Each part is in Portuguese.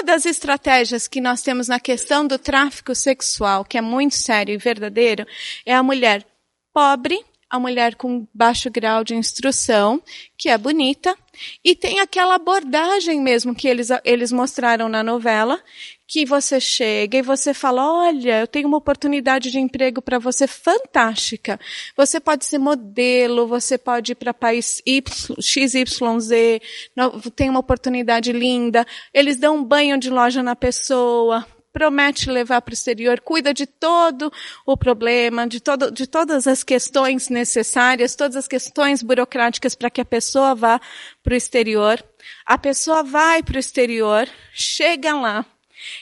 uma das estratégias que nós temos na questão do tráfico sexual, que é muito sério e verdadeiro, é a mulher pobre, a mulher com baixo grau de instrução, que é bonita, e tem aquela abordagem mesmo que eles, eles mostraram na novela, que você chega e você fala, olha, eu tenho uma oportunidade de emprego para você fantástica. Você pode ser modelo, você pode ir para país y, XYZ, tem uma oportunidade linda. Eles dão um banho de loja na pessoa, promete levar para o exterior, cuida de todo o problema, de, todo, de todas as questões necessárias, todas as questões burocráticas para que a pessoa vá para o exterior. A pessoa vai para o exterior, chega lá,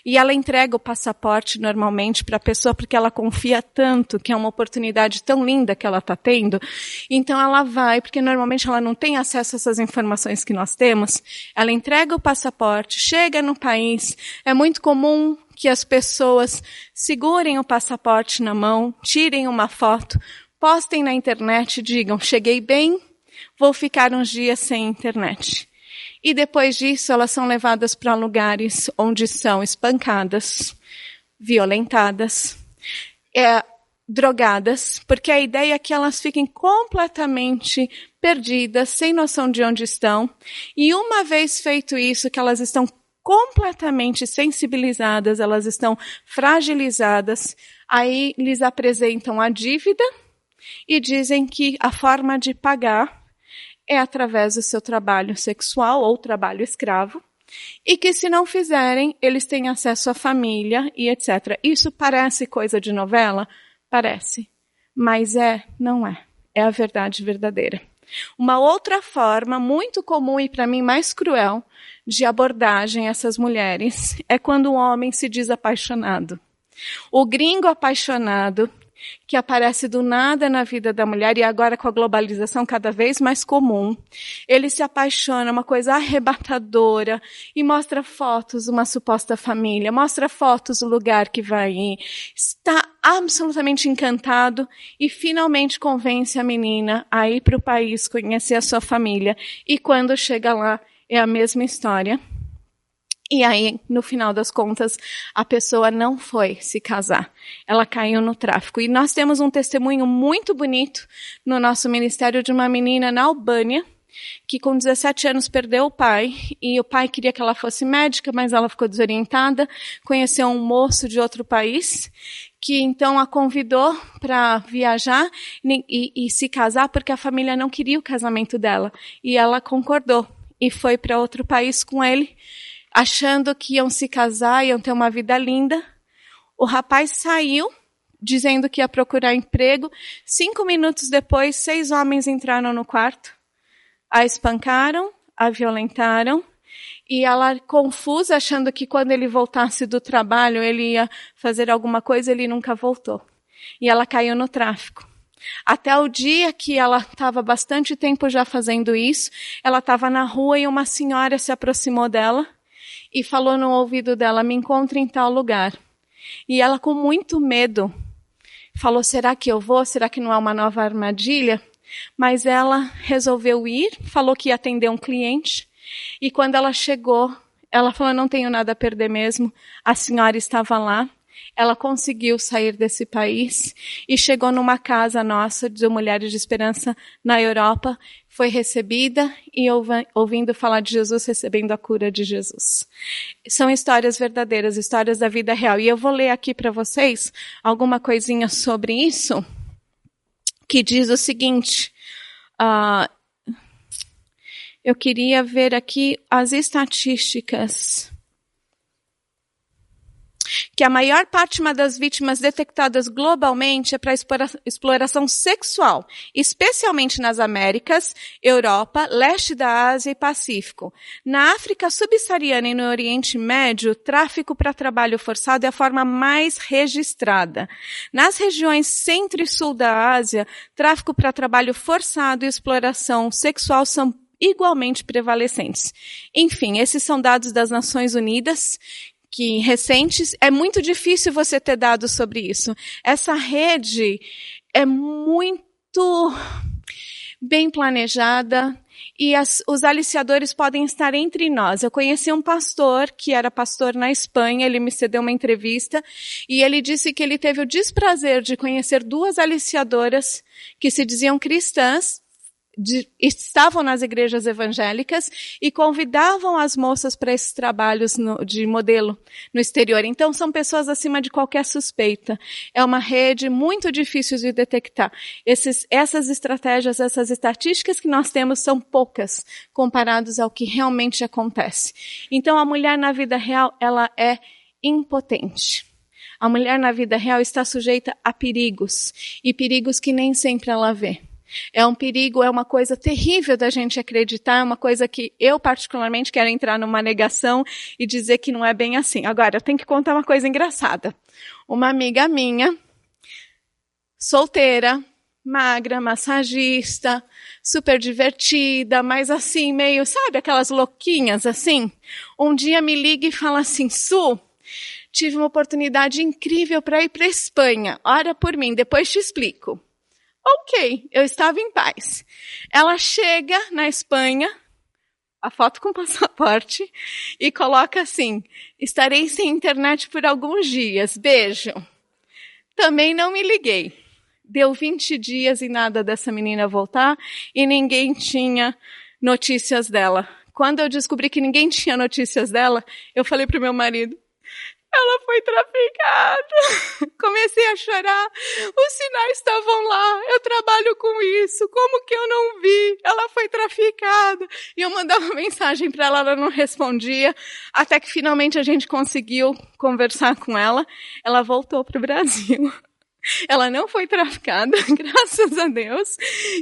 e ela entrega o passaporte normalmente para a pessoa porque ela confia tanto que é uma oportunidade tão linda que ela está tendo. Então ela vai, porque normalmente ela não tem acesso a essas informações que nós temos. Ela entrega o passaporte, chega no país. É muito comum que as pessoas segurem o passaporte na mão, tirem uma foto, postem na internet e digam: cheguei bem, vou ficar uns dias sem internet. E depois disso, elas são levadas para lugares onde são espancadas, violentadas, é, drogadas, porque a ideia é que elas fiquem completamente perdidas, sem noção de onde estão. E uma vez feito isso, que elas estão completamente sensibilizadas, elas estão fragilizadas, aí lhes apresentam a dívida e dizem que a forma de pagar é através do seu trabalho sexual ou trabalho escravo, e que se não fizerem, eles têm acesso à família e etc. Isso parece coisa de novela? Parece. Mas é, não é. É a verdade verdadeira. Uma outra forma muito comum e para mim mais cruel de abordagem essas mulheres é quando um homem se diz apaixonado. O gringo apaixonado que aparece do nada na vida da mulher e agora com a globalização cada vez mais comum. Ele se apaixona, uma coisa arrebatadora, e mostra fotos, uma suposta família, mostra fotos do lugar que vai ir. Está absolutamente encantado e finalmente convence a menina a ir para o país conhecer a sua família. E quando chega lá, é a mesma história. E aí, no final das contas, a pessoa não foi se casar. Ela caiu no tráfico. E nós temos um testemunho muito bonito no nosso ministério de uma menina na Albânia, que com 17 anos perdeu o pai, e o pai queria que ela fosse médica, mas ela ficou desorientada, conheceu um moço de outro país, que então a convidou para viajar e, e, se casar, porque a família não queria o casamento dela. E ela concordou, e foi para outro país com ele, achando que iam se casar, iam ter uma vida linda. O rapaz saiu, dizendo que ia procurar emprego. Cinco minutos depois, seis homens entraram no quarto, a espancaram, a violentaram, e ela, confusa, achando que quando ele voltasse do trabalho, ele ia fazer alguma coisa, ele nunca voltou. E ela caiu no tráfico. Até o dia que ela estava bastante tempo já fazendo isso, ela estava na rua e uma senhora se aproximou dela e falou no ouvido dela: Me encontre em tal lugar. E ela, com muito medo, falou: Será que eu vou? Será que não é uma nova armadilha? Mas ela resolveu ir, falou que ia atender um cliente. E quando ela chegou, ela falou: Não tenho nada a perder mesmo. A senhora estava lá. Ela conseguiu sair desse país e chegou numa casa nossa de Mulheres de Esperança na Europa foi recebida e ouvindo falar de Jesus, recebendo a cura de Jesus. São histórias verdadeiras, histórias da vida real. E eu vou ler aqui para vocês alguma coisinha sobre isso, que diz o seguinte. Uh, eu queria ver aqui as estatísticas que a maior parte das vítimas detectadas globalmente é para exploração sexual, especialmente nas Américas, Europa, leste da Ásia e Pacífico. Na África subsaariana e no Oriente Médio, tráfico para trabalho forçado é a forma mais registrada. Nas regiões centro e sul da Ásia, tráfico para trabalho forçado e exploração sexual são igualmente prevalecentes. Enfim, esses são dados das Nações Unidas que recentes, é muito difícil você ter dados sobre isso. Essa rede é muito bem planejada e as, os aliciadores podem estar entre nós. Eu conheci um pastor que era pastor na Espanha, ele me cedeu uma entrevista e ele disse que ele teve o desprazer de conhecer duas aliciadoras que se diziam cristãs de, estavam nas igrejas evangélicas e convidavam as moças para esses trabalhos no, de modelo no exterior. Então, são pessoas acima de qualquer suspeita. É uma rede muito difícil de detectar. Esses, essas estratégias, essas estatísticas que nós temos são poucas comparados ao que realmente acontece. Então, a mulher na vida real, ela é impotente. A mulher na vida real está sujeita a perigos e perigos que nem sempre ela vê. É um perigo, é uma coisa terrível da gente acreditar, é uma coisa que eu particularmente quero entrar numa negação e dizer que não é bem assim. Agora, eu tenho que contar uma coisa engraçada. Uma amiga minha, solteira, magra, massagista, super divertida, mas assim, meio, sabe, aquelas louquinhas assim? Um dia me liga e fala assim, Su, tive uma oportunidade incrível para ir para Espanha. Ora por mim, depois te explico. Ok, eu estava em paz. Ela chega na Espanha, a foto com passaporte, e coloca assim: estarei sem internet por alguns dias. Beijo. Também não me liguei. Deu 20 dias e nada dessa menina voltar, e ninguém tinha notícias dela. Quando eu descobri que ninguém tinha notícias dela, eu falei pro meu marido: ela foi traficada. Comecei a chorar. Os sinais estavam lá. Eu trabalho com isso. Como que eu não vi? Ela foi traficada. E eu mandava mensagem para ela, ela não respondia. Até que finalmente a gente conseguiu conversar com ela. Ela voltou para o Brasil. Ela não foi traficada, graças a Deus.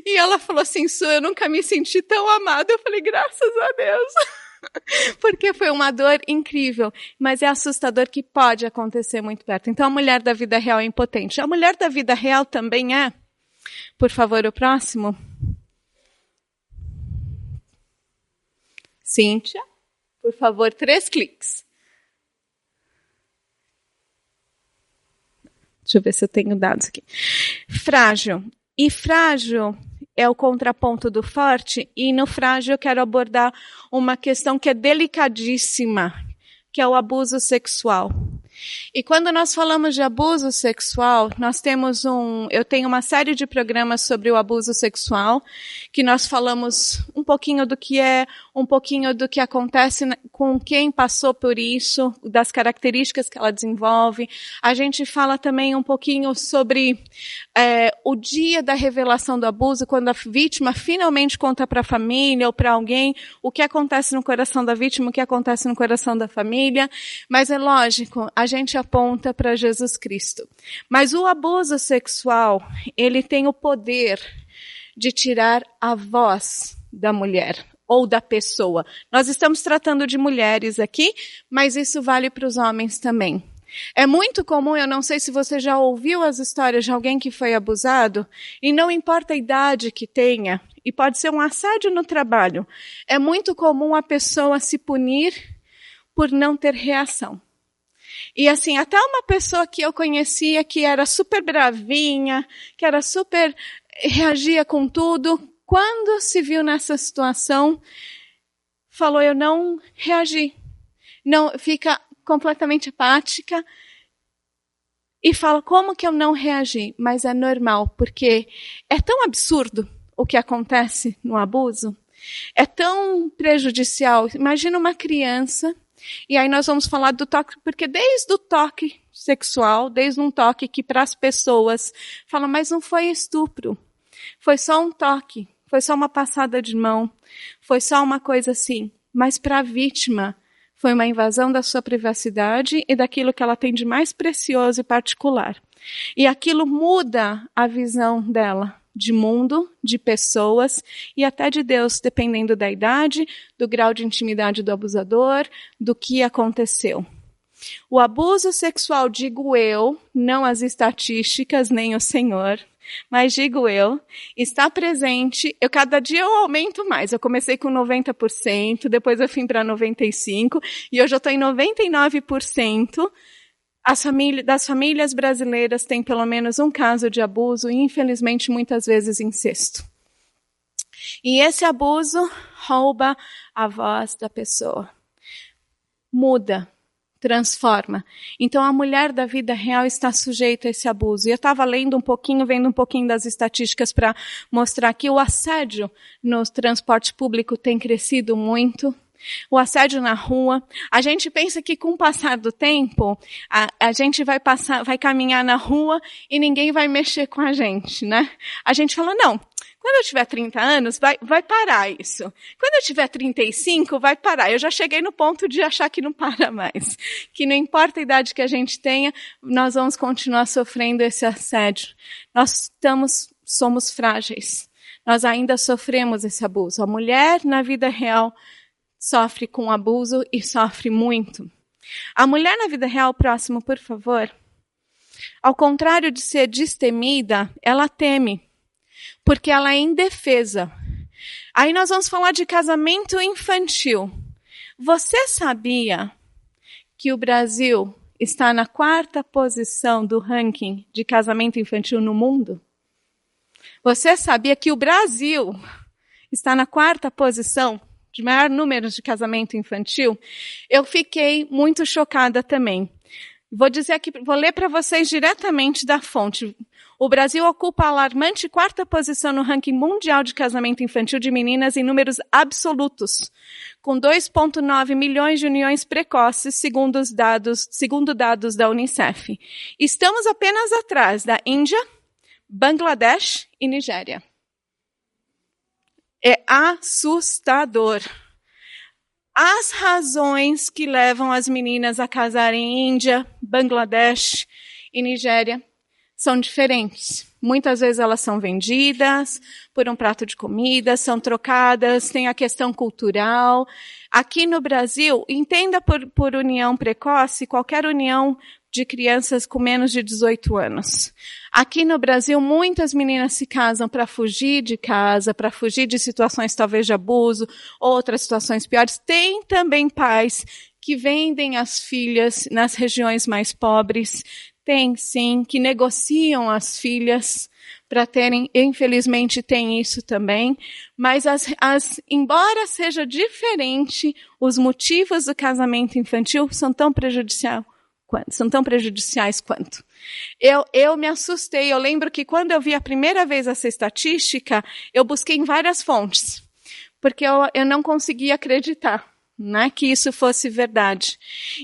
E ela falou assim: Su, eu nunca me senti tão amada. Eu falei: graças a Deus. Porque foi uma dor incrível, mas é assustador que pode acontecer muito perto. Então a mulher da vida real é impotente. A mulher da vida real também é. Por favor, o próximo. Cíntia, por favor, três cliques. Deixa eu ver se eu tenho dados aqui. Frágil. E frágil é o contraponto do forte, e no frágil eu quero abordar uma questão que é delicadíssima, que é o abuso sexual. E quando nós falamos de abuso sexual, nós temos um, eu tenho uma série de programas sobre o abuso sexual, que nós falamos um pouquinho do que é, um pouquinho do que acontece com quem passou por isso, das características que ela desenvolve. A gente fala também um pouquinho sobre é, o dia da revelação do abuso, quando a vítima finalmente conta para a família ou para alguém o que acontece no coração da vítima, o que acontece no coração da família. Mas é lógico, a gente aponta para Jesus Cristo. Mas o abuso sexual, ele tem o poder de tirar a voz da mulher ou da pessoa. Nós estamos tratando de mulheres aqui, mas isso vale para os homens também. É muito comum, eu não sei se você já ouviu as histórias de alguém que foi abusado, e não importa a idade que tenha, e pode ser um assédio no trabalho, é muito comum a pessoa se punir por não ter reação. E assim, até uma pessoa que eu conhecia que era super bravinha, que era super reagia com tudo, quando se viu nessa situação, falou eu não reagi. Não fica completamente apática e fala como que eu não reagi, mas é normal, porque é tão absurdo o que acontece no abuso, é tão prejudicial. Imagina uma criança e aí nós vamos falar do toque, porque desde o toque sexual, desde um toque que para as pessoas fala, mas não foi estupro. Foi só um toque, foi só uma passada de mão, foi só uma coisa assim. Mas para a vítima, foi uma invasão da sua privacidade e daquilo que ela tem de mais precioso e particular. E aquilo muda a visão dela de mundo, de pessoas e até de Deus, dependendo da idade, do grau de intimidade do abusador, do que aconteceu. O abuso sexual, digo eu, não as estatísticas nem o Senhor, mas digo eu, está presente. Eu cada dia eu aumento mais. Eu comecei com 90%, depois eu fui para 95% e hoje eu estou em 99% família, das famílias brasileiras tem pelo menos um caso de abuso e, infelizmente, muitas vezes incesto. E esse abuso rouba a voz da pessoa. Muda, transforma. Então a mulher da vida real está sujeita a esse abuso. E eu estava lendo um pouquinho, vendo um pouquinho das estatísticas para mostrar que o assédio no transporte público tem crescido muito. O assédio na rua. A gente pensa que com o passar do tempo, a, a gente vai passar, vai caminhar na rua e ninguém vai mexer com a gente, né? A gente fala, não, quando eu tiver 30 anos, vai, vai parar isso. Quando eu tiver 35, vai parar. Eu já cheguei no ponto de achar que não para mais. Que não importa a idade que a gente tenha, nós vamos continuar sofrendo esse assédio. Nós estamos, somos frágeis. Nós ainda sofremos esse abuso. A mulher, na vida real, sofre com abuso e sofre muito. A mulher na vida real, próximo, por favor. Ao contrário de ser destemida, ela teme porque ela é indefesa. Aí nós vamos falar de casamento infantil. Você sabia que o Brasil está na quarta posição do ranking de casamento infantil no mundo? Você sabia que o Brasil está na quarta posição de maior número de casamento infantil? Eu fiquei muito chocada também. Vou dizer aqui, vou ler para vocês diretamente da fonte. O Brasil ocupa a alarmante quarta posição no ranking mundial de casamento infantil de meninas em números absolutos, com 2,9 milhões de uniões precoces, segundo, os dados, segundo dados da Unicef. Estamos apenas atrás da Índia, Bangladesh e Nigéria. É assustador. As razões que levam as meninas a casarem em Índia, Bangladesh e Nigéria são diferentes. Muitas vezes elas são vendidas por um prato de comida, são trocadas, tem a questão cultural. Aqui no Brasil, entenda por, por união precoce qualquer união de crianças com menos de 18 anos. Aqui no Brasil, muitas meninas se casam para fugir de casa, para fugir de situações talvez de abuso, outras situações piores. Tem também pais que vendem as filhas nas regiões mais pobres. Tem, sim, que negociam as filhas para terem, infelizmente tem isso também, mas as, as, embora seja diferente, os motivos do casamento infantil são tão prejudiciais quanto, são tão prejudiciais quanto. Eu, eu me assustei, eu lembro que quando eu vi a primeira vez essa estatística, eu busquei em várias fontes, porque eu, eu não conseguia acreditar né, que isso fosse verdade.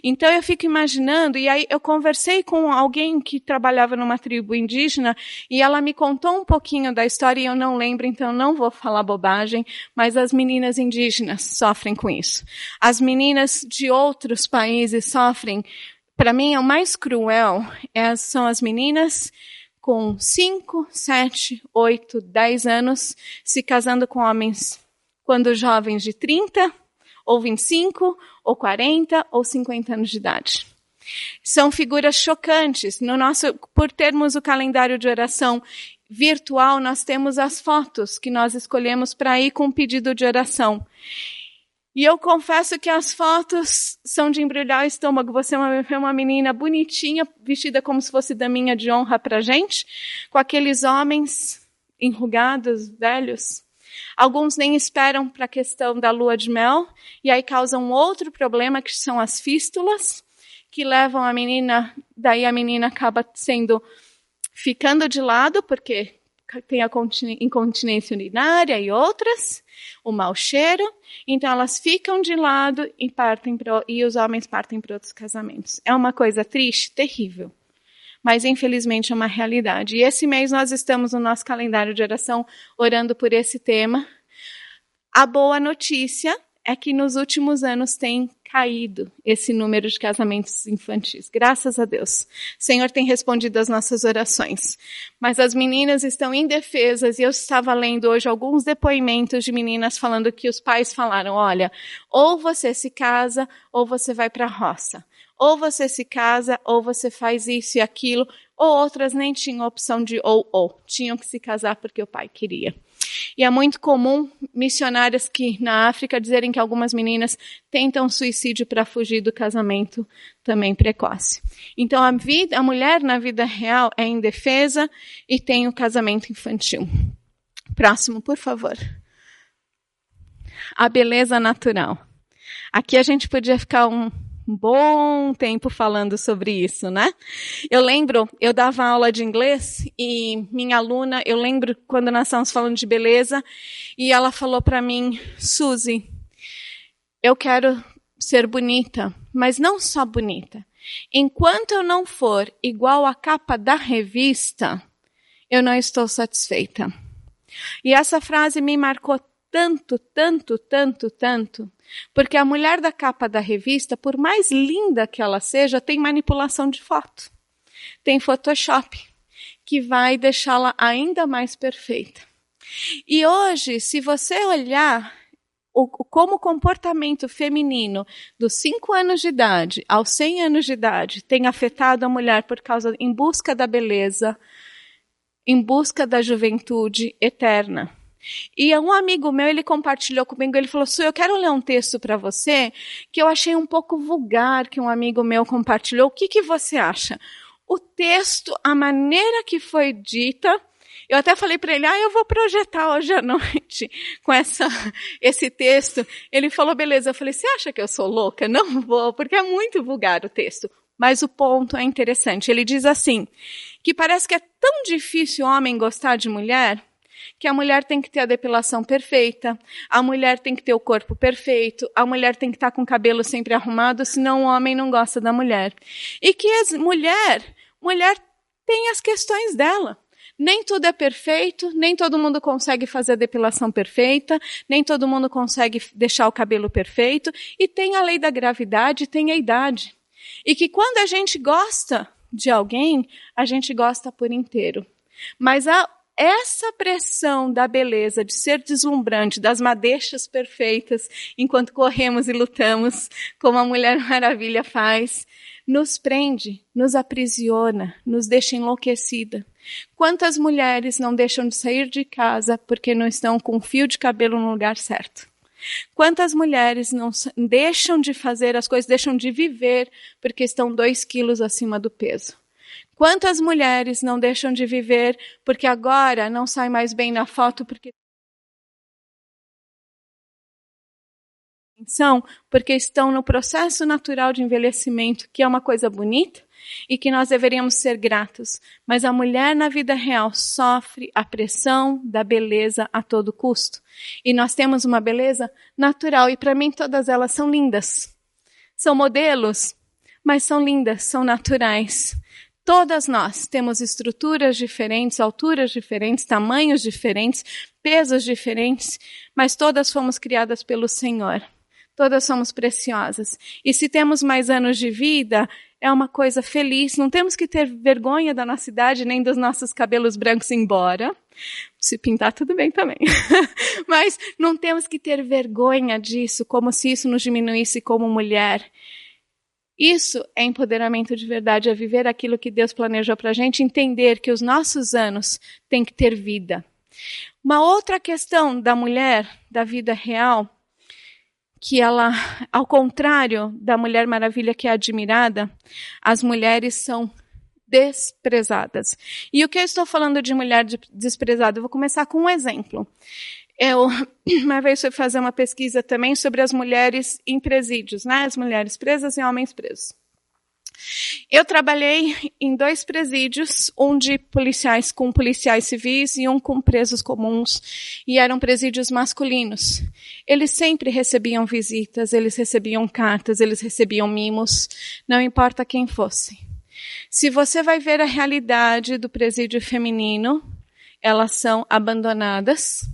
Então eu fico imaginando, e aí eu conversei com alguém que trabalhava numa tribo indígena, e ela me contou um pouquinho da história, e eu não lembro, então não vou falar bobagem, mas as meninas indígenas sofrem com isso. As meninas de outros países sofrem. Para mim, o mais cruel é, são as meninas com 5, 7, 8, 10 anos se casando com homens quando jovens de 30, ou 25, ou 40, ou 50 anos de idade. São figuras chocantes. No nosso, por termos o calendário de oração virtual, nós temos as fotos que nós escolhemos para ir com o pedido de oração. E eu confesso que as fotos são de embrulhar o estômago. Você é uma menina bonitinha, vestida como se fosse daminha de honra para gente, com aqueles homens enrugados, velhos, Alguns nem esperam para a questão da lua de mel, e aí causam outro problema, que são as fístulas, que levam a menina, daí a menina acaba sendo, ficando de lado, porque tem a incontinência urinária e outras, o mau cheiro, então elas ficam de lado e partem pro, e os homens partem para outros casamentos. É uma coisa triste, terrível mas infelizmente é uma realidade. E esse mês nós estamos no nosso calendário de oração orando por esse tema. A boa notícia é que nos últimos anos tem caído esse número de casamentos infantis. Graças a Deus. O Senhor tem respondido às nossas orações. Mas as meninas estão indefesas e eu estava lendo hoje alguns depoimentos de meninas falando que os pais falaram: olha, ou você se casa ou você vai para a roça. Ou você se casa, ou você faz isso e aquilo, ou outras nem tinham opção de ou ou, tinham que se casar porque o pai queria. E é muito comum missionárias que na África dizerem que algumas meninas tentam suicídio para fugir do casamento também precoce. Então a vida, a mulher na vida real é indefesa e tem o casamento infantil. Próximo, por favor. a beleza natural. Aqui a gente podia ficar um bom tempo falando sobre isso, né? Eu lembro, eu dava aula de inglês e minha aluna, eu lembro quando nós estávamos falando de beleza e ela falou para mim, Suzy, eu quero ser bonita, mas não só bonita. Enquanto eu não for igual à capa da revista, eu não estou satisfeita. E essa frase me marcou tanto, tanto, tanto, tanto, porque a mulher da capa da revista, por mais linda que ela seja, tem manipulação de foto. Tem Photoshop, que vai deixá-la ainda mais perfeita. E hoje, se você olhar o, como o comportamento feminino dos 5 anos de idade aos 100 anos de idade tem afetado a mulher por causa, em busca da beleza, em busca da juventude eterna. E um amigo meu, ele compartilhou comigo, ele falou, Su, eu quero ler um texto para você que eu achei um pouco vulgar que um amigo meu compartilhou. O que, que você acha? O texto, a maneira que foi dita, eu até falei para ele, ah, eu vou projetar hoje à noite com essa, esse texto. Ele falou, beleza. Eu falei, você acha que eu sou louca? Não vou, porque é muito vulgar o texto. Mas o ponto é interessante. Ele diz assim, que parece que é tão difícil o homem gostar de mulher, que a mulher tem que ter a depilação perfeita, a mulher tem que ter o corpo perfeito, a mulher tem que estar com o cabelo sempre arrumado, senão o homem não gosta da mulher. E que a mulher, mulher tem as questões dela. Nem tudo é perfeito, nem todo mundo consegue fazer a depilação perfeita, nem todo mundo consegue deixar o cabelo perfeito, e tem a lei da gravidade, tem a idade. E que quando a gente gosta de alguém, a gente gosta por inteiro. Mas a essa pressão da beleza, de ser deslumbrante, das madeixas perfeitas, enquanto corremos e lutamos, como a Mulher Maravilha faz, nos prende, nos aprisiona, nos deixa enlouquecida. Quantas mulheres não deixam de sair de casa porque não estão com fio de cabelo no lugar certo? Quantas mulheres não deixam de fazer as coisas, deixam de viver porque estão dois quilos acima do peso? Quantas mulheres não deixam de viver porque agora não sai mais bem na foto porque são porque estão no processo natural de envelhecimento, que é uma coisa bonita e que nós deveríamos ser gratos. Mas a mulher na vida real sofre a pressão da beleza a todo custo. E nós temos uma beleza natural e para mim todas elas são lindas. São modelos, mas são lindas, são naturais. Todas nós temos estruturas diferentes, alturas diferentes, tamanhos diferentes, pesos diferentes, mas todas fomos criadas pelo Senhor. Todas somos preciosas. E se temos mais anos de vida, é uma coisa feliz. Não temos que ter vergonha da nossa idade nem dos nossos cabelos brancos embora. Se pintar, tudo bem também. Mas não temos que ter vergonha disso, como se isso nos diminuísse como mulher. Isso é empoderamento de verdade, é viver aquilo que Deus planejou para a gente, entender que os nossos anos têm que ter vida. Uma outra questão da mulher, da vida real, que ela, ao contrário da Mulher Maravilha que é admirada, as mulheres são desprezadas. E o que eu estou falando de mulher desprezada? Eu vou começar com um exemplo. Eu, uma vez, fui fazer uma pesquisa também sobre as mulheres em presídios, né? As mulheres presas e homens presos. Eu trabalhei em dois presídios, um de policiais com policiais civis e um com presos comuns, e eram presídios masculinos. Eles sempre recebiam visitas, eles recebiam cartas, eles recebiam mimos, não importa quem fosse. Se você vai ver a realidade do presídio feminino, elas são abandonadas,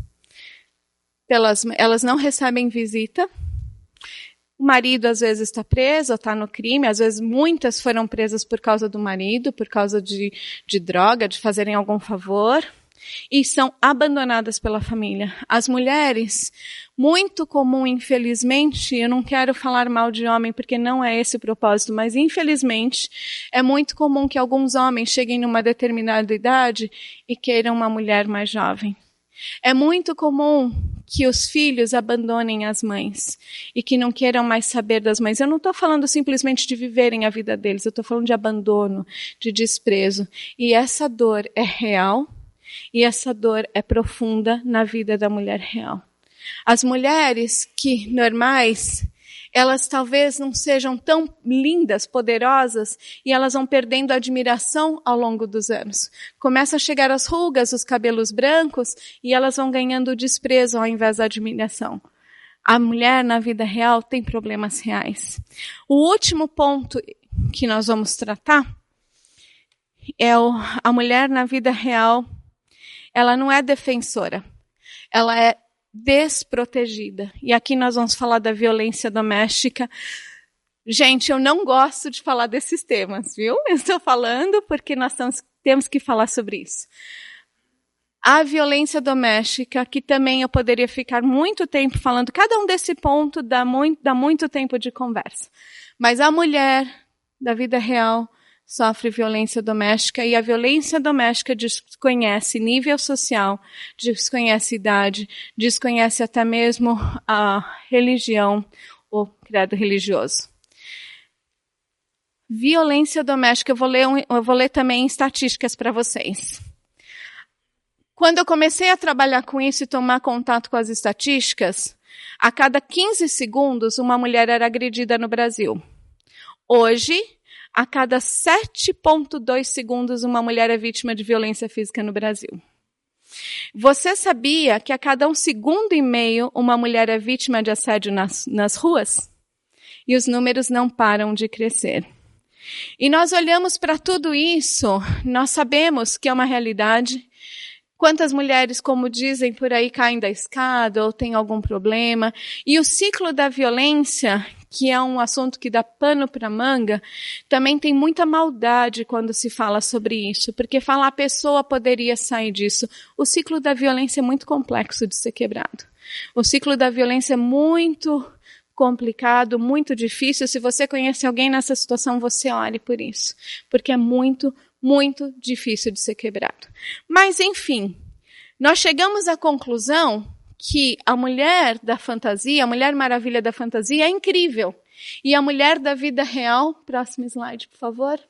pelas, elas não recebem visita. O marido às vezes está preso, está no crime, às vezes muitas foram presas por causa do marido, por causa de, de droga, de fazerem algum favor, e são abandonadas pela família. As mulheres, muito comum, infelizmente, eu não quero falar mal de homem porque não é esse o propósito, mas infelizmente é muito comum que alguns homens cheguem numa determinada idade e queiram uma mulher mais jovem. É muito comum que os filhos abandonem as mães e que não queiram mais saber das mães. Eu não estou falando simplesmente de viverem a vida deles, eu estou falando de abandono, de desprezo. E essa dor é real e essa dor é profunda na vida da mulher real. As mulheres que normais, elas talvez não sejam tão lindas, poderosas, e elas vão perdendo admiração ao longo dos anos. Começam a chegar as rugas, os cabelos brancos, e elas vão ganhando desprezo ao invés da admiração. A mulher na vida real tem problemas reais. O último ponto que nós vamos tratar é o, a mulher na vida real, ela não é defensora, ela é desprotegida. E aqui nós vamos falar da violência doméstica. Gente, eu não gosto de falar desses temas, viu? Eu estou falando porque nós temos que falar sobre isso. A violência doméstica, que também eu poderia ficar muito tempo falando, cada um desse ponto dá muito, dá muito tempo de conversa. Mas a mulher da vida real sofre violência doméstica e a violência doméstica desconhece nível social, desconhece idade, desconhece até mesmo a religião ou credo religioso. Violência doméstica, eu vou ler, um, eu vou ler também estatísticas para vocês. Quando eu comecei a trabalhar com isso e tomar contato com as estatísticas, a cada 15 segundos uma mulher era agredida no Brasil. Hoje, a cada 7,2 segundos, uma mulher é vítima de violência física no Brasil. Você sabia que a cada um segundo e meio uma mulher é vítima de assédio nas, nas ruas? E os números não param de crescer. E nós olhamos para tudo isso, nós sabemos que é uma realidade. Quantas mulheres, como dizem por aí, caem da escada ou têm algum problema. E o ciclo da violência, que é um assunto que dá pano para manga, também tem muita maldade quando se fala sobre isso, porque falar a pessoa poderia sair disso. O ciclo da violência é muito complexo de ser quebrado. O ciclo da violência é muito complicado, muito difícil. Se você conhece alguém nessa situação, você ore por isso, porque é muito, muito difícil de ser quebrado. Mas, enfim, nós chegamos à conclusão que a mulher da fantasia, a mulher maravilha da fantasia é incrível. E a mulher da vida real, próximo slide, por favor.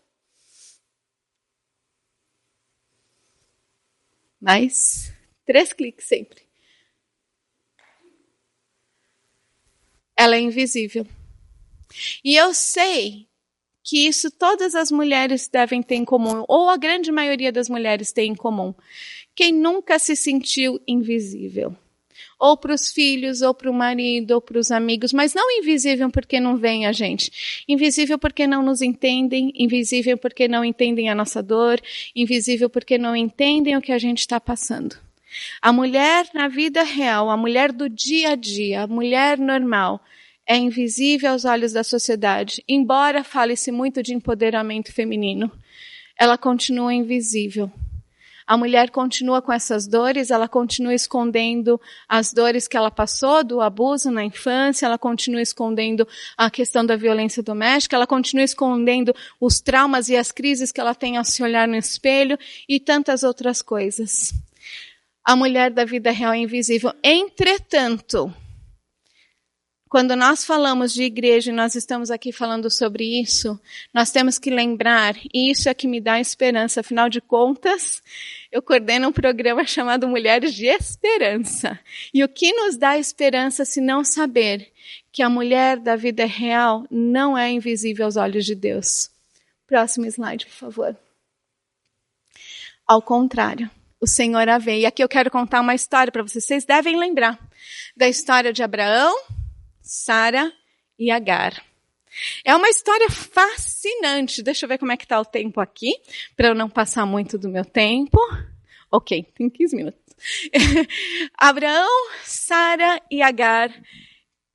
Mais três cliques sempre. Ela é invisível. E eu sei que isso todas as mulheres devem ter em comum, ou a grande maioria das mulheres tem em comum. Quem nunca se sentiu invisível? Ou para os filhos, ou para o marido, ou para os amigos, mas não invisível porque não vem a gente. Invisível porque não nos entendem, invisível porque não entendem a nossa dor, invisível porque não entendem o que a gente está passando. A mulher na vida real, a mulher do dia a dia, a mulher normal, é invisível aos olhos da sociedade, embora fale-se muito de empoderamento feminino. Ela continua invisível a mulher continua com essas dores, ela continua escondendo as dores que ela passou do abuso na infância, ela continua escondendo a questão da violência doméstica, ela continua escondendo os traumas e as crises que ela tem ao se olhar no espelho e tantas outras coisas. A mulher da vida real é invisível. Entretanto, quando nós falamos de igreja e nós estamos aqui falando sobre isso, nós temos que lembrar, e isso é que me dá esperança, afinal de contas, eu coordeno um programa chamado Mulheres de Esperança. E o que nos dá esperança se não saber que a mulher da vida real não é invisível aos olhos de Deus? Próximo slide, por favor. Ao contrário, o Senhor a vê. E aqui eu quero contar uma história para vocês. Vocês devem lembrar da história de Abraão, Sara e Agar. É uma história fascinante. Deixa eu ver como é que está o tempo aqui, para eu não passar muito do meu tempo. Ok, tem 15 minutos. Abraão, Sara e Agar,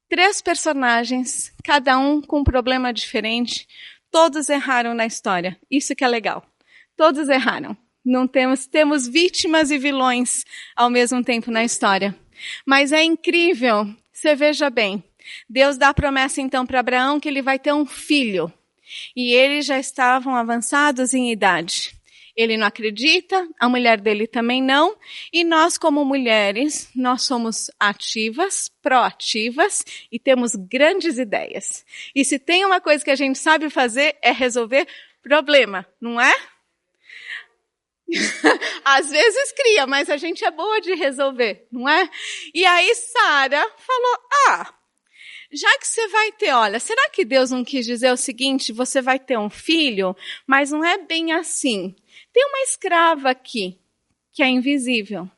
três personagens, cada um com um problema diferente. Todos erraram na história. Isso que é legal. Todos erraram. Não temos, temos vítimas e vilões ao mesmo tempo na história. Mas é incrível. Você veja bem. Deus dá a promessa então para Abraão que ele vai ter um filho. E eles já estavam avançados em idade. Ele não acredita, a mulher dele também não, e nós como mulheres, nós somos ativas, proativas e temos grandes ideias. E se tem uma coisa que a gente sabe fazer é resolver problema, não é? Às vezes cria, mas a gente é boa de resolver, não é? E aí Sara falou: Ah, já que você vai ter, olha, será que Deus não quis dizer o seguinte: você vai ter um filho, mas não é bem assim. Tem uma escrava aqui que é invisível,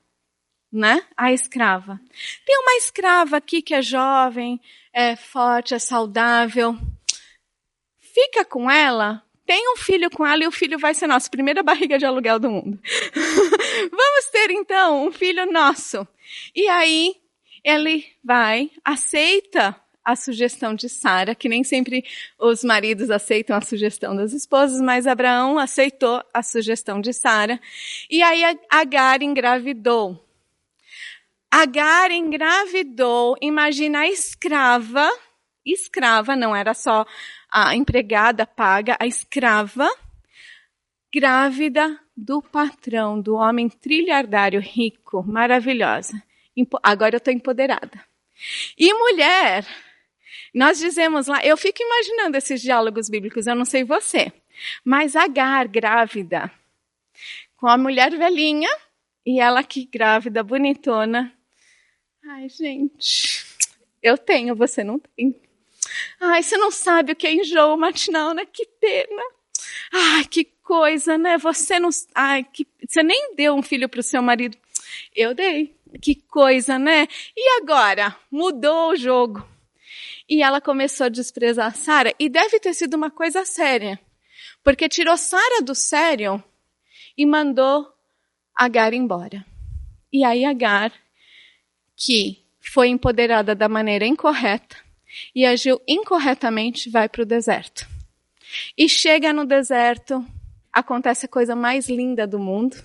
né? A escrava. Tem uma escrava aqui que é jovem, é forte, é saudável. Fica com ela, tem um filho com ela e o filho vai ser nosso. Primeira barriga de aluguel do mundo. Vamos ter então um filho nosso. E aí ele vai, aceita a sugestão de Sara, que nem sempre os maridos aceitam a sugestão das esposas, mas Abraão aceitou a sugestão de Sara. E aí Agar engravidou. Agar engravidou, imagina a escrava, escrava, não era só a empregada paga, a escrava, grávida do patrão, do homem trilhardário, rico, maravilhosa. Agora eu estou empoderada. E mulher, nós dizemos lá, eu fico imaginando esses diálogos bíblicos, eu não sei você, mas Agar, grávida, com a mulher velhinha, e ela aqui grávida, bonitona. Ai, gente, eu tenho, você não tem. Ai, você não sabe o que é enjoo matinal, né? Que pena. Ai, que coisa, né? Você não. Ai, que... você nem deu um filho para o seu marido. Eu dei. Que coisa, né? E agora? Mudou o jogo. E ela começou a desprezar Sara. E deve ter sido uma coisa séria. Porque tirou Sara do sério e mandou Agar embora. E aí Agar, que foi empoderada da maneira incorreta, e agiu incorretamente, vai para o deserto. E chega no deserto, acontece a coisa mais linda do mundo.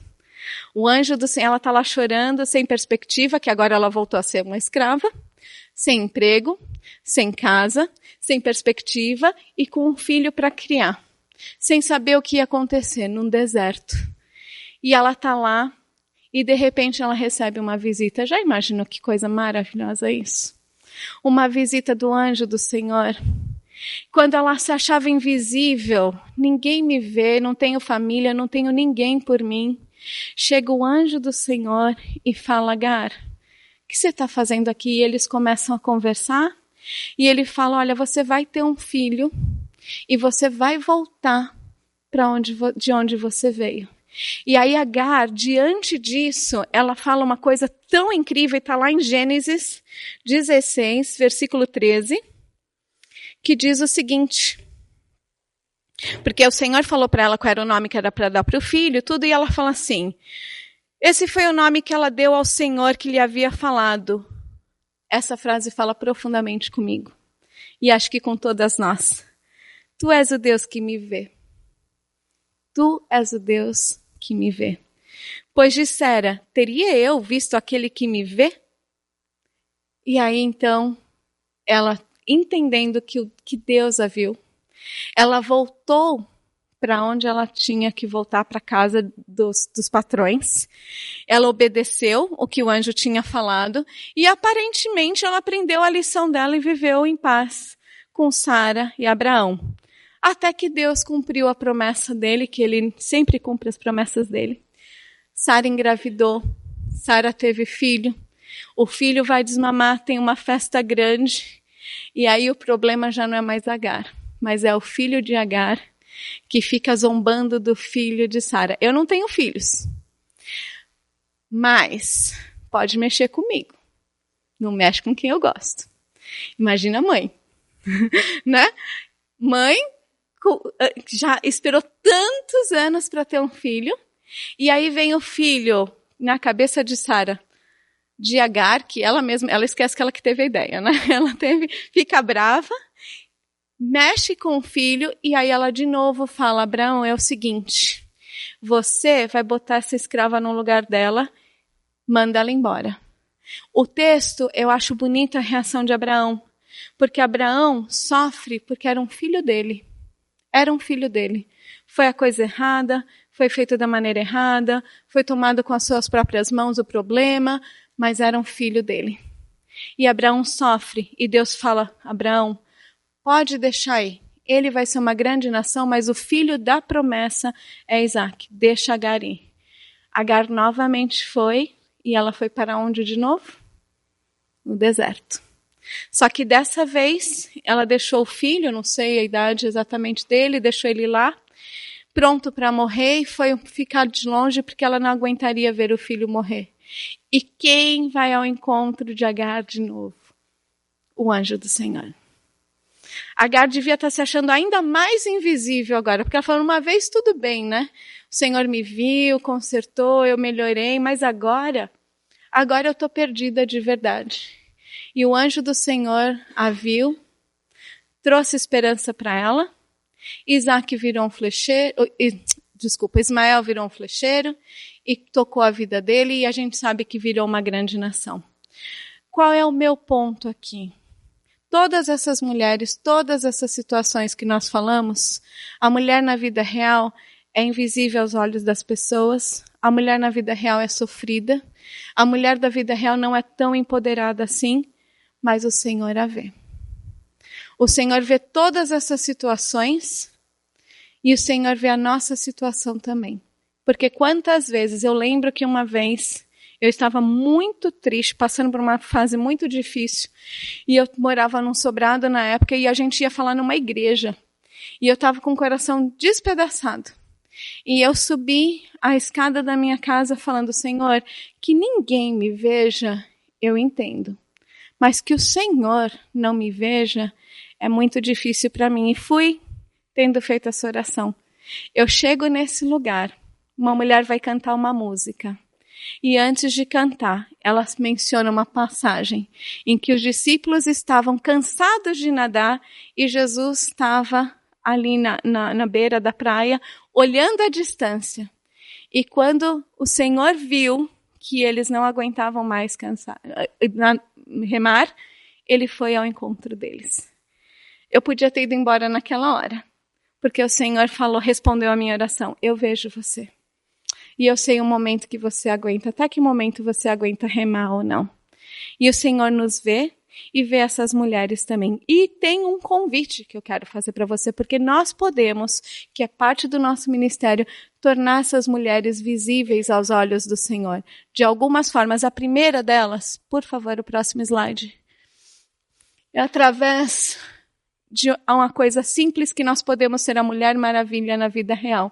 O anjo do Senhor, ela está lá chorando, sem perspectiva, que agora ela voltou a ser uma escrava, sem emprego, sem casa, sem perspectiva e com um filho para criar, sem saber o que ia acontecer num deserto. E ela está lá e de repente ela recebe uma visita. Já imaginou que coisa maravilhosa isso? uma visita do anjo do Senhor. Quando ela se achava invisível, ninguém me vê, não tenho família, não tenho ninguém por mim. Chega o anjo do Senhor e fala: Gar, o que você está fazendo aqui? E eles começam a conversar. E ele fala: Olha, você vai ter um filho e você vai voltar para onde de onde você veio. E aí Agar, diante disso, ela fala uma coisa tão incrível, está lá em Gênesis 16, versículo 13, que diz o seguinte. Porque o Senhor falou para ela qual era o nome que era para dar para o filho, tudo, e ela fala assim: Esse foi o nome que ela deu ao Senhor que lhe havia falado. Essa frase fala profundamente comigo. E acho que com todas nós. Tu és o Deus que me vê. Tu és o Deus que me vê. Pois dissera: Teria eu visto aquele que me vê? E aí então, ela, entendendo que, que Deus a viu, ela voltou para onde ela tinha que voltar para casa dos, dos patrões. Ela obedeceu o que o anjo tinha falado e aparentemente ela aprendeu a lição dela e viveu em paz com Sara e Abraão. Até que Deus cumpriu a promessa dele, que ele sempre cumpre as promessas dele. Sara engravidou, Sara teve filho. O filho vai desmamar, tem uma festa grande. E aí o problema já não é mais Agar, mas é o filho de Agar que fica zombando do filho de Sara. Eu não tenho filhos, mas pode mexer comigo. Não mexe com quem eu gosto. Imagina a mãe, né? Mãe eh, já esperou tantos anos para ter um filho, e aí vem o filho na cabeça de Sara, de Agar, que ela mesma, ela esquece que ela que teve a ideia, né? Ela teve, fica brava, mexe com o filho, e aí ela de novo fala, Abraão, é o seguinte, você vai botar essa escrava no lugar dela, manda ela embora. O texto, eu acho bonita a reação de Abraão, porque Abraão sofre porque era um filho dele. Era um filho dele. Foi a coisa errada, foi feito da maneira errada, foi tomado com as suas próprias mãos o problema, mas era um filho dele. E Abraão sofre, e Deus fala: Abraão, pode deixar aí. Ele vai ser uma grande nação, mas o filho da promessa é Isaac. Deixa Agar ir. Agar novamente foi, e ela foi para onde de novo? No deserto. Só que dessa vez ela deixou o filho, não sei a idade exatamente dele, deixou ele lá, pronto para morrer e foi ficar de longe porque ela não aguentaria ver o filho morrer. E quem vai ao encontro de Agar de novo? O anjo do Senhor. Agar devia estar se achando ainda mais invisível agora, porque ela falou: uma vez tudo bem, né? O Senhor me viu, consertou, eu melhorei, mas agora, agora eu estou perdida de verdade. E o anjo do Senhor a viu, trouxe esperança para ela. Isaac virou um flecheiro, desculpa, Ismael virou um flecheiro e tocou a vida dele e a gente sabe que virou uma grande nação. Qual é o meu ponto aqui? Todas essas mulheres, todas essas situações que nós falamos, a mulher na vida real é invisível aos olhos das pessoas, a mulher na vida real é sofrida, a mulher da vida real não é tão empoderada assim, mas o Senhor a vê. O Senhor vê todas essas situações e o Senhor vê a nossa situação também. Porque quantas vezes eu lembro que uma vez eu estava muito triste, passando por uma fase muito difícil, e eu morava num sobrado na época e a gente ia falar numa igreja. E eu estava com o coração despedaçado. E eu subi a escada da minha casa falando: Senhor, que ninguém me veja, eu entendo mas que o Senhor não me veja é muito difícil para mim. E fui tendo feito essa oração. Eu chego nesse lugar, uma mulher vai cantar uma música. E antes de cantar, ela menciona uma passagem em que os discípulos estavam cansados de nadar e Jesus estava ali na, na, na beira da praia, olhando à distância. E quando o Senhor viu que eles não aguentavam mais cansar, remar, ele foi ao encontro deles. Eu podia ter ido embora naquela hora, porque o Senhor falou, respondeu a minha oração: Eu vejo você. E eu sei o momento que você aguenta, até que momento você aguenta remar ou não. E o Senhor nos vê e ver essas mulheres também. E tem um convite que eu quero fazer para você, porque nós podemos, que é parte do nosso ministério, tornar essas mulheres visíveis aos olhos do Senhor. De algumas formas. A primeira delas, por favor, o próximo slide. É através de uma coisa simples que nós podemos ser a mulher maravilha na vida real.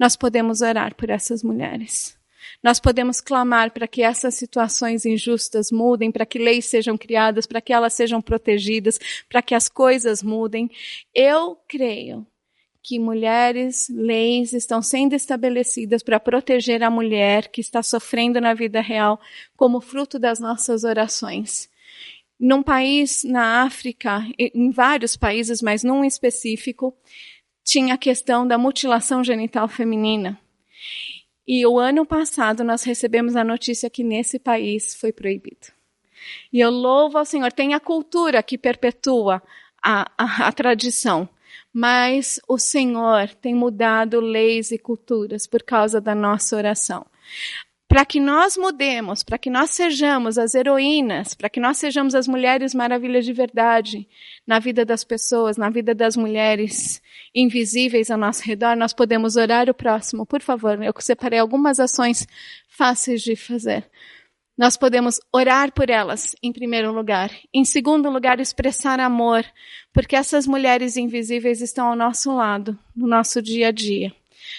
Nós podemos orar por essas mulheres. Nós podemos clamar para que essas situações injustas mudem, para que leis sejam criadas, para que elas sejam protegidas, para que as coisas mudem. Eu creio que mulheres, leis estão sendo estabelecidas para proteger a mulher que está sofrendo na vida real como fruto das nossas orações. Num país na África, em vários países, mas num específico, tinha a questão da mutilação genital feminina. E o ano passado nós recebemos a notícia que nesse país foi proibido. E eu louvo ao Senhor. Tem a cultura que perpetua a, a, a tradição, mas o Senhor tem mudado leis e culturas por causa da nossa oração para que nós mudemos, para que nós sejamos as heroínas, para que nós sejamos as mulheres maravilhas de verdade na vida das pessoas, na vida das mulheres invisíveis ao nosso redor, nós podemos orar o próximo. Por favor, eu separei algumas ações fáceis de fazer. Nós podemos orar por elas, em primeiro lugar. Em segundo lugar, expressar amor, porque essas mulheres invisíveis estão ao nosso lado, no nosso dia a dia.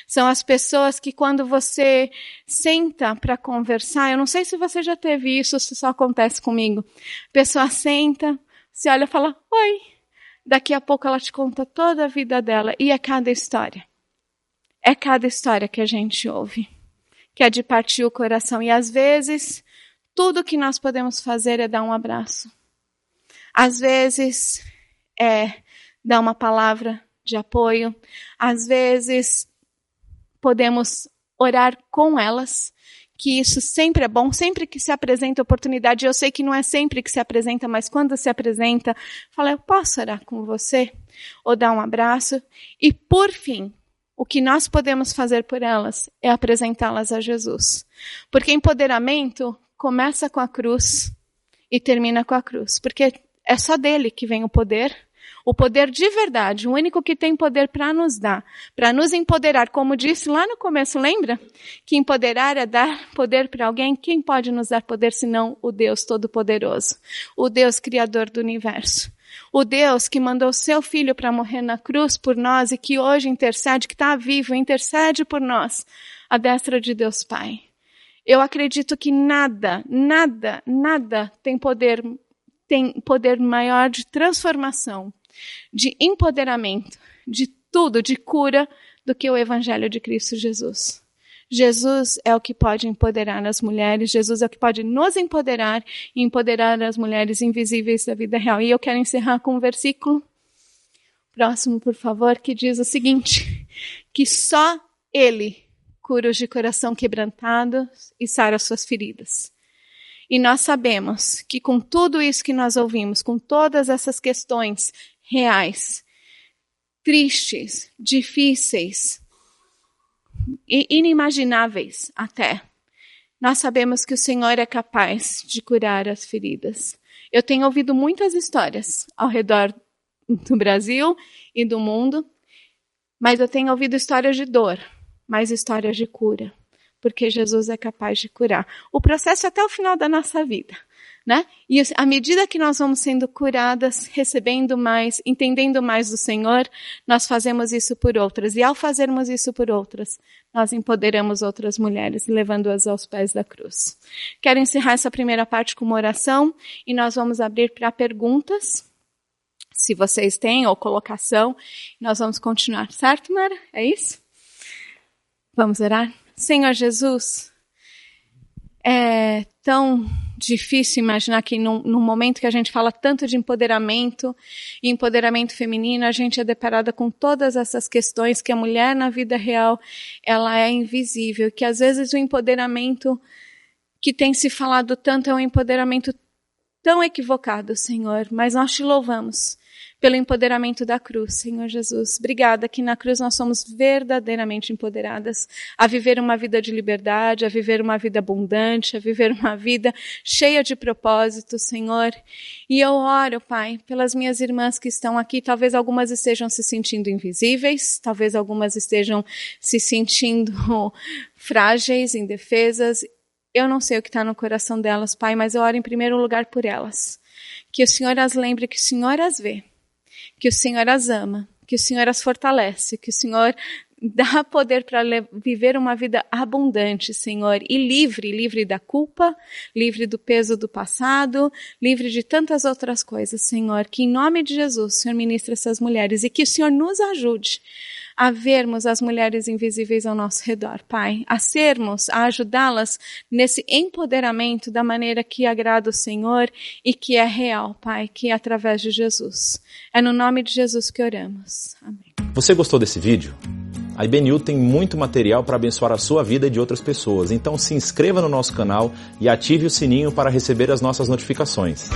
São as pessoas que quando você senta para conversar, eu não sei se você já teve isso, se só acontece comigo. A pessoa senta, se olha e fala, oi. Daqui a pouco ela te conta toda a vida dela e é cada história. É cada história que a gente ouve, que é de partir o coração. E às vezes, tudo que nós podemos fazer é dar um abraço. Às vezes, é dar uma palavra de apoio. Às vezes, podemos orar com elas, que isso sempre é bom, sempre que se apresenta oportunidade, eu sei que não é sempre que se apresenta, mas quando se apresenta, fala, eu posso orar com você? Ou dar um abraço. E por fim, o que nós podemos fazer por elas é apresentá-las a Jesus. Porque empoderamento começa com a cruz e termina com a cruz. Porque é só dele que vem o poder, O poder de verdade, o único que tem poder para nos dar, para nos empoderar, como disse lá no começo, lembra? Que empoderar é dar poder para alguém. Quem pode nos dar poder senão o Deus Todo-Poderoso, o Deus Criador do universo? O Deus que mandou seu filho para morrer na cruz por nós e que hoje intercede, que está vivo, intercede por nós, a destra de Deus Pai. Eu acredito que nada, nada, nada tem poder, tem poder maior de transformação, de empoderamento, de tudo, de cura, do que o Evangelho de Cristo Jesus. Jesus é o que pode empoderar as mulheres, Jesus é o que pode nos empoderar e empoderar as mulheres invisíveis da vida real. E eu quero encerrar com um versículo próximo, por favor, que diz o seguinte: que só Ele cura os de coração quebrantado e sara suas feridas. E nós sabemos que com tudo isso que nós ouvimos, com todas essas questões reais, tristes, difíceis, e inimagináveis até. Nós sabemos que o Senhor é capaz de curar as feridas. Eu tenho ouvido muitas histórias ao redor do Brasil e do mundo, mas eu tenho ouvido histórias de dor, mais histórias de cura, porque Jesus é capaz de curar. O processo é até o final da nossa vida né? E à medida que nós vamos sendo curadas, recebendo mais, entendendo mais do Senhor, nós fazemos isso por outras. E ao fazermos isso por outras, nós empoderamos outras mulheres, levando-as aos pés da cruz. Quero encerrar essa primeira parte com uma oração e nós vamos abrir para perguntas. Se vocês têm, ou colocação, nós vamos continuar, certo, Mara? É isso? Vamos orar? Senhor Jesus, é tão difícil imaginar que num, num, momento que a gente fala tanto de empoderamento e empoderamento feminino, a gente é deparada com todas essas questões que a mulher na vida real ela é invisível, que às vezes o empoderamento que tem se falado tanto é um empoderamento tão equivocado, Senhor, mas nós te louvamos pelo empoderamento da cruz, Senhor Jesus. Obrigada que na cruz nós somos verdadeiramente empoderadas a viver uma vida de liberdade, a viver uma vida abundante, a viver uma vida cheia de propósitos, Senhor. E eu oro, Pai, pelas minhas irmãs que estão aqui, talvez algumas estejam se sentindo invisíveis, talvez algumas estejam se sentindo frágeis, indefesas. Eu não sei o que está no coração delas, Pai, mas eu oro em primeiro lugar por elas. Que o Senhor as lembre, que o Senhor as vê que o Senhor as ama, que o Senhor as fortalece, que o Senhor dá poder para viver uma vida abundante, Senhor, e livre, livre da culpa, livre do peso do passado, livre de tantas outras coisas, Senhor. Que em nome de Jesus, Senhor ministre essas mulheres e que o Senhor nos ajude a vermos as mulheres invisíveis ao nosso redor, Pai, a sermos, a ajudá-las nesse empoderamento da maneira que agrada o Senhor e que é real, Pai, que é através de Jesus. É no nome de Jesus que oramos. Amém. Você gostou desse vídeo? A IBNU tem muito material para abençoar a sua vida e de outras pessoas, então se inscreva no nosso canal e ative o sininho para receber as nossas notificações.